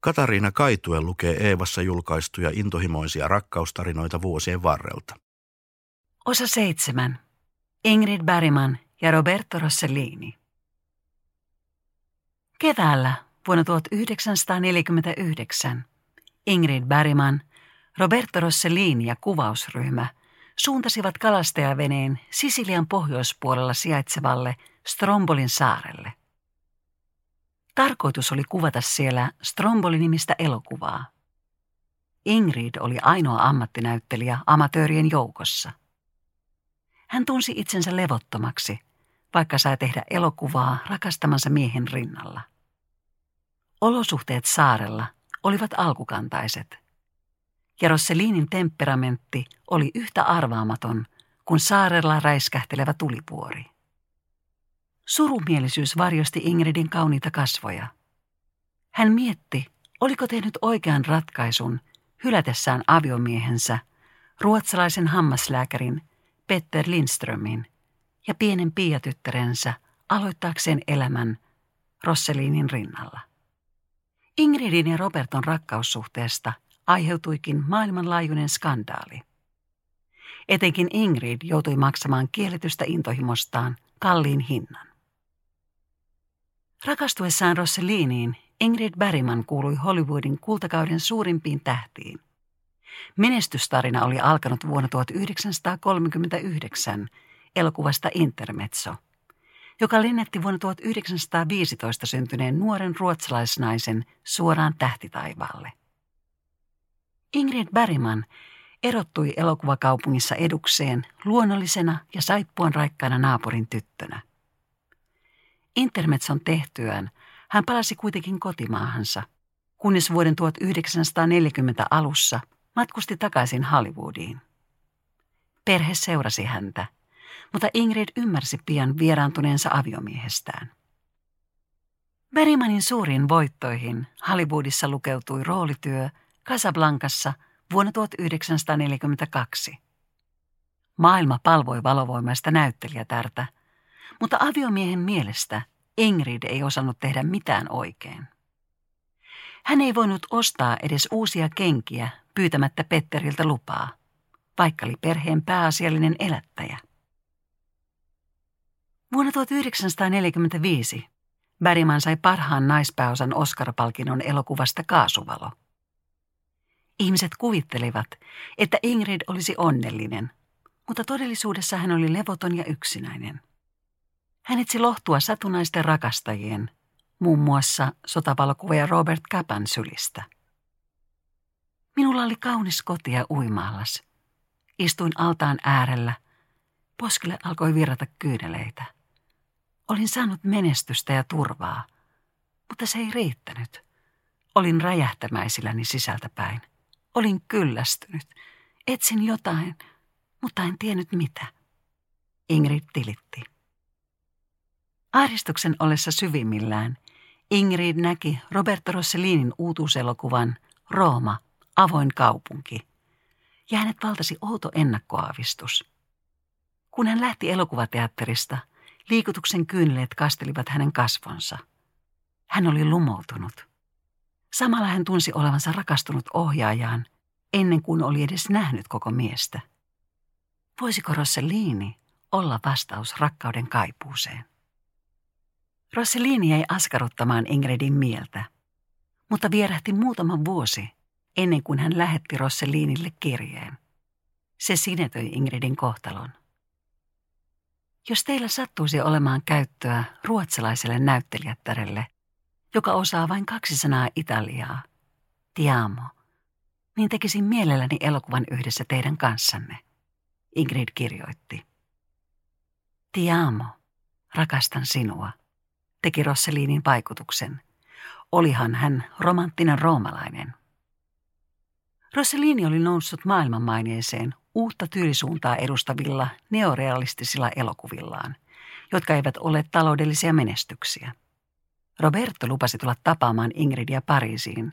Katariina Kaitue lukee Eevassa julkaistuja intohimoisia rakkaustarinoita vuosien varrelta. Osa seitsemän. Ingrid Bergman ja Roberto Rossellini. Keväällä vuonna 1949 Ingrid Bergman, Roberto Rossellini ja kuvausryhmä suuntasivat kalastajaveneen Sisilian pohjoispuolella sijaitsevalle Strombolin saarelle. Tarkoitus oli kuvata siellä Stromboli-nimistä elokuvaa. Ingrid oli ainoa ammattinäyttelijä amatöörien joukossa. Hän tunsi itsensä levottomaksi, vaikka sai tehdä elokuvaa rakastamansa miehen rinnalla. Olosuhteet saarella olivat alkukantaiset. Ja Rossellinin temperamentti oli yhtä arvaamaton kuin saarella räiskähtelevä tulipuori. Surumielisyys varjosti Ingridin kauniita kasvoja. Hän mietti, oliko tehnyt oikean ratkaisun hylätessään aviomiehensä, ruotsalaisen hammaslääkärin Petter Lindströmin ja pienen piiatyttärensä aloittaakseen elämän Rosselinin rinnalla. Ingridin ja Roberton rakkaussuhteesta aiheutuikin maailmanlaajuinen skandaali. Etenkin Ingrid joutui maksamaan kielletystä intohimostaan kalliin hinnan. Rakastuessaan Rosselliniin Ingrid Bergman kuului Hollywoodin kultakauden suurimpiin tähtiin. Menestystarina oli alkanut vuonna 1939 elokuvasta Intermezzo, joka lennetti vuonna 1915 syntyneen nuoren ruotsalaisnaisen suoraan tähtitaivaalle. Ingrid Bergman erottui elokuvakaupungissa edukseen luonnollisena ja saippuan raikkaana naapurin tyttönä. Intermetson tehtyään hän palasi kuitenkin kotimaahansa, kunnes vuoden 1940 alussa matkusti takaisin Hollywoodiin. Perhe seurasi häntä, mutta Ingrid ymmärsi pian vieraantuneensa aviomiehestään. Bergmanin suuriin voittoihin Hollywoodissa lukeutui roolityö Casablancassa vuonna 1942. Maailma palvoi valovoimaista näyttelijätärtä – mutta aviomiehen mielestä Ingrid ei osannut tehdä mitään oikein. Hän ei voinut ostaa edes uusia kenkiä pyytämättä Petteriltä lupaa, vaikka oli perheen pääasiallinen elättäjä. Vuonna 1945 Bergman sai parhaan naispääosan Oscar-palkinnon elokuvasta Kaasuvalo. Ihmiset kuvittelivat, että Ingrid olisi onnellinen, mutta todellisuudessa hän oli levoton ja yksinäinen – hän etsi lohtua satunnaisten rakastajien, muun muassa sotavalokuva Robert Capan sylistä. Minulla oli kaunis koti ja uimaallas. Istuin altaan äärellä. Poskille alkoi virrata kyyneleitä. Olin saanut menestystä ja turvaa, mutta se ei riittänyt. Olin räjähtämäisilläni sisältäpäin. Olin kyllästynyt. Etsin jotain, mutta en tiennyt mitä. Ingrid tilitti. Ahdistuksen ollessa syvimmillään Ingrid näki Roberto Rossellinin uutuuselokuvan Rooma, avoin kaupunki, ja hänet valtasi outo ennakkoaavistus. Kun hän lähti elokuvateatterista, liikutuksen kyyneleet kastelivat hänen kasvonsa. Hän oli lumoutunut. Samalla hän tunsi olevansa rakastunut ohjaajaan, ennen kuin oli edes nähnyt koko miestä. Voisiko Rossellini olla vastaus rakkauden kaipuuseen? Rossellini jäi askarruttamaan Ingridin mieltä, mutta vierähti muutama vuosi ennen kuin hän lähetti Rossellinille kirjeen. Se sinetöi Ingridin kohtalon. Jos teillä sattuisi olemaan käyttöä ruotsalaiselle näyttelijättärelle, joka osaa vain kaksi sanaa italiaa, tiamo, niin tekisin mielelläni elokuvan yhdessä teidän kanssanne, Ingrid kirjoitti. Tiamo, rakastan sinua teki Rossellinin vaikutuksen. Olihan hän romanttinen roomalainen. Rossellini oli noussut maailmanmaineeseen uutta tyylisuuntaa edustavilla neorealistisilla elokuvillaan, jotka eivät ole taloudellisia menestyksiä. Roberto lupasi tulla tapaamaan Ingridia Pariisiin,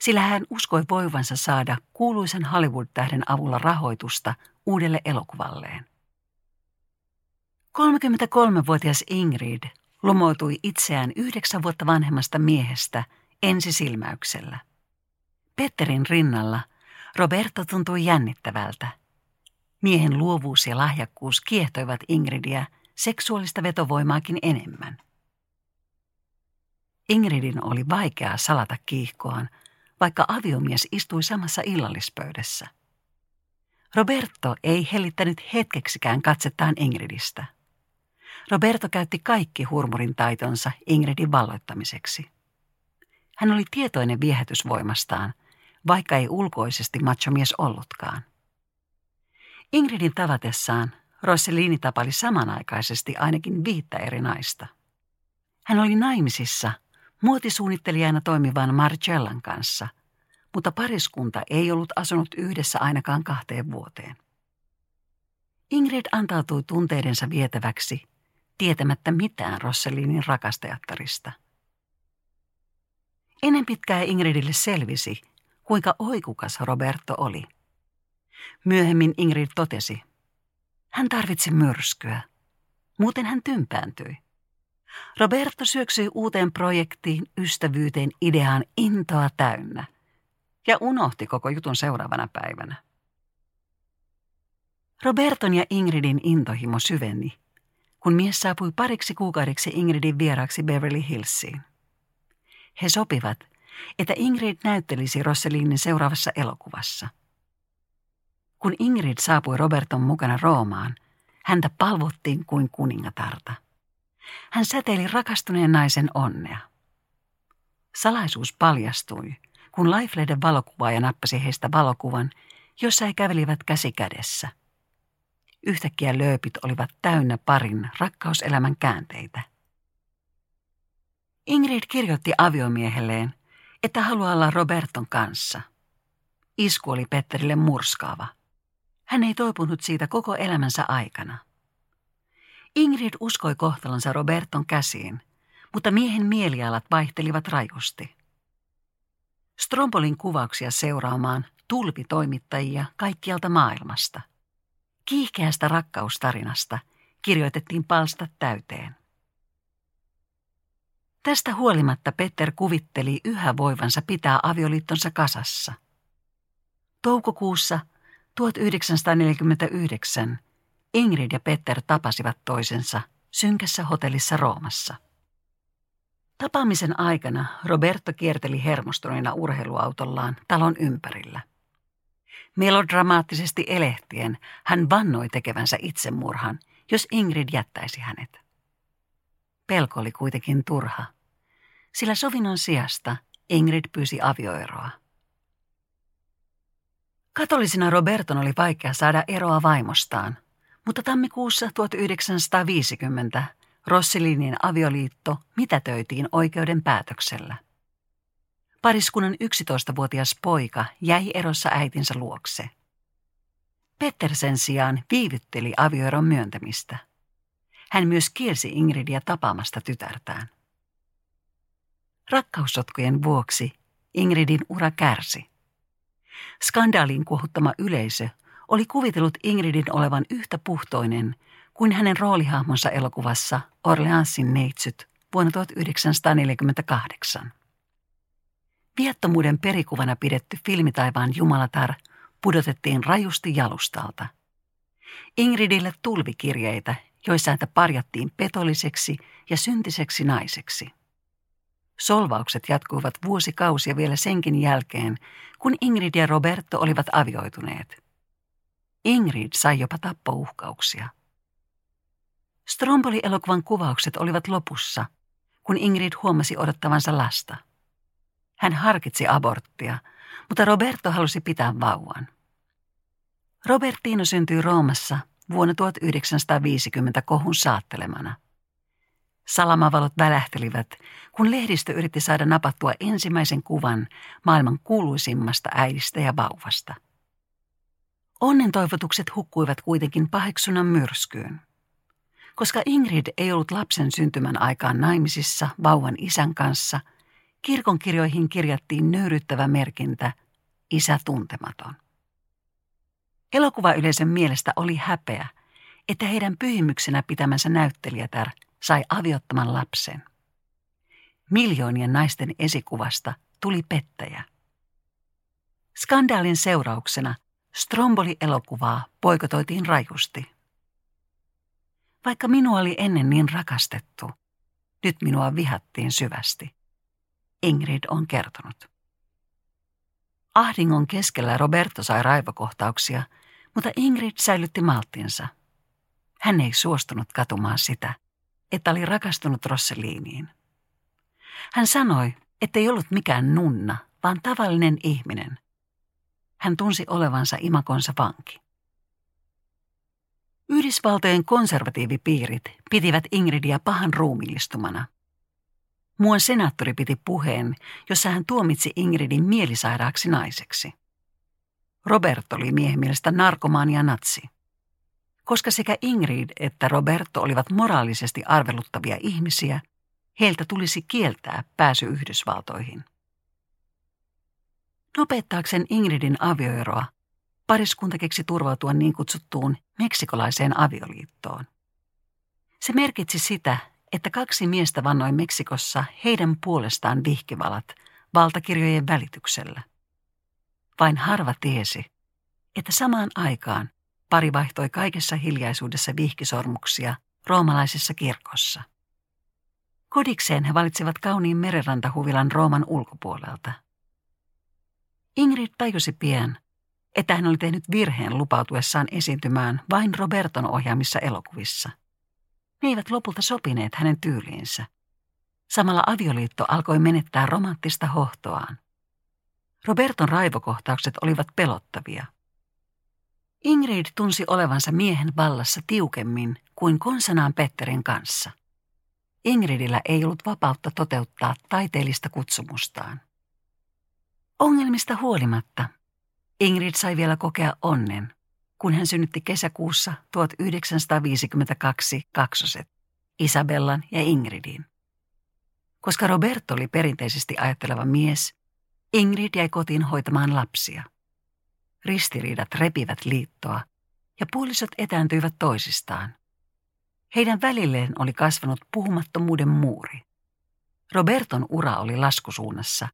sillä hän uskoi voivansa saada kuuluisen Hollywood-tähden avulla rahoitusta uudelle elokuvalleen. 33-vuotias Ingrid lumoutui itseään yhdeksän vuotta vanhemmasta miehestä ensisilmäyksellä. Petterin rinnalla Roberto tuntui jännittävältä. Miehen luovuus ja lahjakkuus kiehtoivat Ingridiä seksuaalista vetovoimaakin enemmän. Ingridin oli vaikeaa salata kiihkoaan, vaikka aviomies istui samassa illallispöydässä. Roberto ei hellittänyt hetkeksikään katsettaan Ingridistä. Roberto käytti kaikki hurmurin taitonsa Ingridin valloittamiseksi. Hän oli tietoinen viehätysvoimastaan, vaikka ei ulkoisesti machomies ollutkaan. Ingridin tavatessaan Rossellini tapali samanaikaisesti ainakin viittä eri naista. Hän oli naimisissa muotisuunnittelijana toimivan Marcellan kanssa, mutta pariskunta ei ollut asunut yhdessä ainakaan kahteen vuoteen. Ingrid antautui tunteidensa vietäväksi, tietämättä mitään Rossellinin rakastajattarista. Ennen pitkää Ingridille selvisi, kuinka oikukas Roberto oli. Myöhemmin Ingrid totesi, hän tarvitsi myrskyä. Muuten hän tympääntyi. Roberto syöksyi uuteen projektiin, ystävyyteen, ideaan intoa täynnä ja unohti koko jutun seuraavana päivänä. Roberton ja Ingridin intohimo syveni, kun mies saapui pariksi kuukaudeksi Ingridin vieraaksi Beverly Hillsiin. He sopivat, että Ingrid näyttelisi Rossellinin seuraavassa elokuvassa. Kun Ingrid saapui Roberton mukana Roomaan, häntä palvottiin kuin kuningatarta. Hän säteili rakastuneen naisen onnea. Salaisuus paljastui, kun Lifelehden valokuvaaja nappasi heistä valokuvan, jossa he kävelivät käsi kädessä. Yhtäkkiä lööpit olivat täynnä parin rakkauselämän käänteitä. Ingrid kirjoitti aviomiehelleen, että haluaa olla Roberton kanssa. Isku oli Petterille murskaava. Hän ei toipunut siitä koko elämänsä aikana. Ingrid uskoi kohtalonsa Roberton käsiin, mutta miehen mielialat vaihtelivat rajusti. Strompolin kuvauksia seuraamaan tulvi toimittajia kaikkialta maailmasta. Kiihkeästä rakkaustarinasta kirjoitettiin palsta täyteen. Tästä huolimatta Petter kuvitteli yhä voivansa pitää avioliittonsa kasassa. Toukokuussa 1949 Ingrid ja Petter tapasivat toisensa synkässä hotellissa Roomassa. Tapaamisen aikana Roberto kierteli hermostuneena urheiluautollaan talon ympärillä. Melodramaattisesti elehtien hän vannoi tekevänsä itsemurhan, jos Ingrid jättäisi hänet. Pelko oli kuitenkin turha, sillä sovinnon sijasta Ingrid pyysi avioeroa. Katolisena Roberton oli vaikea saada eroa vaimostaan, mutta tammikuussa 1950 Rosselinin avioliitto mitätöitiin oikeuden päätöksellä. Pariskunnan 11-vuotias poika jäi erossa äitinsä luokse. Petter sen sijaan viivytteli avioeron myöntämistä. Hän myös kielsi Ingridia tapaamasta tytärtään. Rakkaussotkujen vuoksi Ingridin ura kärsi. Skandaalin kuohuttama yleisö oli kuvitellut Ingridin olevan yhtä puhtoinen kuin hänen roolihahmonsa elokuvassa Orleansin neitsyt vuonna 1948. Viattomuuden perikuvana pidetty filmitaivaan jumalatar pudotettiin rajusti jalustalta. Ingridille tulvikirjeitä, joissa häntä parjattiin petolliseksi ja syntiseksi naiseksi. Solvaukset jatkuivat vuosikausia vielä senkin jälkeen, kun Ingrid ja Roberto olivat avioituneet. Ingrid sai jopa tappouhkauksia. Stromboli-elokuvan kuvaukset olivat lopussa, kun Ingrid huomasi odottavansa lasta. Hän harkitsi aborttia, mutta Roberto halusi pitää vauvan. Robertino syntyi Roomassa vuonna 1950 kohun saattelemana. Salamavalot välähtelivät, kun lehdistö yritti saada napattua ensimmäisen kuvan maailman kuuluisimmasta äidistä ja vauvasta. Onnen toivotukset hukkuivat kuitenkin paheksunnan myrskyyn. Koska Ingrid ei ollut lapsen syntymän aikaan naimisissa vauvan isän kanssa, kirkonkirjoihin kirjattiin nöyryttävä merkintä isä tuntematon. Elokuvayleisön mielestä oli häpeä, että heidän pyhimyksenä pitämänsä näyttelijätär sai aviottoman lapsen. Miljoonien naisten esikuvasta tuli pettäjä. Skandaalin seurauksena Stromboli-elokuvaa poikotoitiin rajusti. Vaikka minua oli ennen niin rakastettu, nyt minua vihattiin syvästi. Ingrid on kertonut. Ahdingon keskellä Roberto sai raivokohtauksia, mutta Ingrid säilytti malttinsa. Hän ei suostunut katumaan sitä, että oli rakastunut Rosseliiniin. Hän sanoi, ettei ollut mikään nunna, vaan tavallinen ihminen. Hän tunsi olevansa imakonsa vanki. Yhdysvaltojen konservatiivipiirit pitivät Ingridia pahan ruumiillistumana. Muun senaattori piti puheen, jossa hän tuomitsi Ingridin mielisairaaksi naiseksi. Roberto oli miehen mielestä narkomaania natsi. Koska sekä Ingrid että Roberto olivat moraalisesti arveluttavia ihmisiä, heiltä tulisi kieltää pääsy Yhdysvaltoihin. Nopeuttaakseen Ingridin avioeroa, pariskunta keksi turvautua niin kutsuttuun meksikolaiseen avioliittoon. Se merkitsi sitä, että kaksi miestä vannoi Meksikossa heidän puolestaan vihkivalat valtakirjojen välityksellä. Vain harva tiesi, että samaan aikaan pari vaihtoi kaikessa hiljaisuudessa vihkisormuksia roomalaisessa kirkossa. Kodikseen he valitsivat kauniin merenrantahuvilan Rooman ulkopuolelta. Ingrid tajusi pian, että hän oli tehnyt virheen lupautuessaan esiintymään vain Roberton ohjaamissa elokuvissa. Ne eivät lopulta sopineet hänen tyyliinsä. Samalla avioliitto alkoi menettää romanttista hohtoaan. Roberton raivokohtaukset olivat pelottavia. Ingrid tunsi olevansa miehen vallassa tiukemmin kuin konsanaan Petterin kanssa. Ingridillä ei ollut vapautta toteuttaa taiteellista kutsumustaan. Ongelmista huolimatta Ingrid sai vielä kokea onnen, kun hän synnytti kesäkuussa 1952 kaksoset, Isabellan ja Ingridin. Koska Roberto oli perinteisesti ajatteleva mies, Ingrid jäi kotiin hoitamaan lapsia. Ristiriidat repivät liittoa ja puolisot etääntyivät toisistaan. Heidän välilleen oli kasvanut puhumattomuuden muuri. Roberton ura oli laskusuunnassa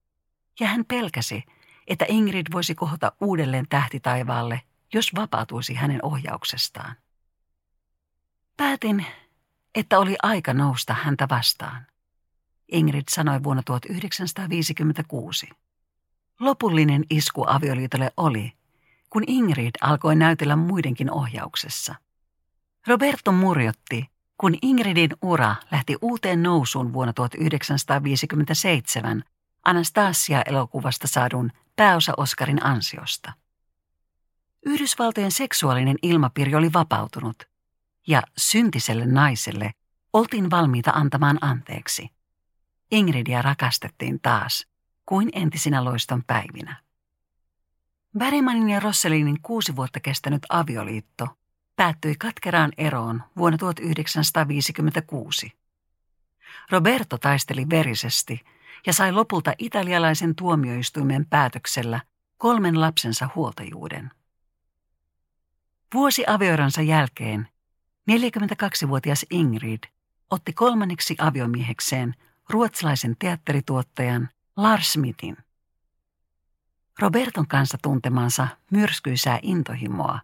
ja hän pelkäsi, että Ingrid voisi kohota uudelleen tähtitaivaalle, jos vapautuisi hänen ohjauksestaan. Päätin, että oli aika nousta häntä vastaan. Ingrid sanoi vuonna 1956. Lopullinen isku avioliitolle oli, kun Ingrid alkoi näytellä muidenkin ohjauksessa. Roberto murjotti, kun Ingridin ura lähti uuteen nousuun vuonna 1957 Anastasia-elokuvasta saadun pääosa Oscarin ansiosta. Yhdysvaltojen seksuaalinen ilmapiiri oli vapautunut, ja syntiselle naiselle oltiin valmiita antamaan anteeksi. Ingridia rakastettiin taas, kuin entisinä loiston päivinä. Bergmanin ja Rosselinin kuusi vuotta kestänyt avioliitto päättyi katkeraan eroon vuonna 1956. Roberto taisteli verisesti ja sai lopulta italialaisen tuomioistuimen päätöksellä kolmen lapsensa huoltajuuden. Vuosi avioransa jälkeen 42-vuotias Ingrid otti kolmanneksi aviomiehekseen ruotsalaisen teatterituottajan Lars Smithin. Roberton kanssa tuntemansa myrskyisää intohimoa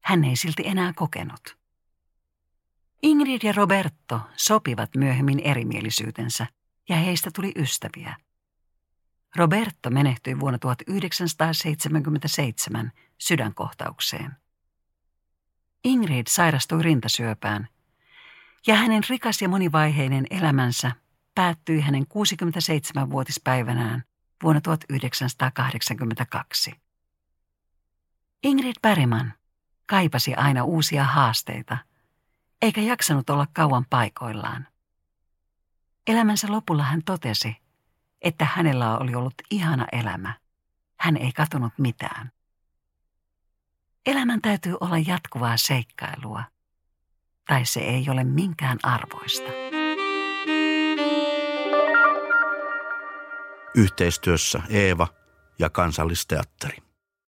hän ei silti enää kokenut. Ingrid ja Roberto sopivat myöhemmin erimielisyytensä ja heistä tuli ystäviä. Roberto menehtyi vuonna 1977 sydänkohtaukseen. Ingrid sairastui rintasyöpään ja hänen rikas ja monivaiheinen elämänsä päättyi hänen 67-vuotispäivänään vuonna 1982. Ingrid Bergman kaipasi aina uusia haasteita, eikä jaksanut olla kauan paikoillaan. Elämänsä lopulla hän totesi, että hänellä oli ollut ihana elämä. Hän ei katunut mitään. Elämän täytyy olla jatkuvaa seikkailua, tai se ei ole minkään arvoista. Yhteistyössä Eeva ja Kansallisteatteri.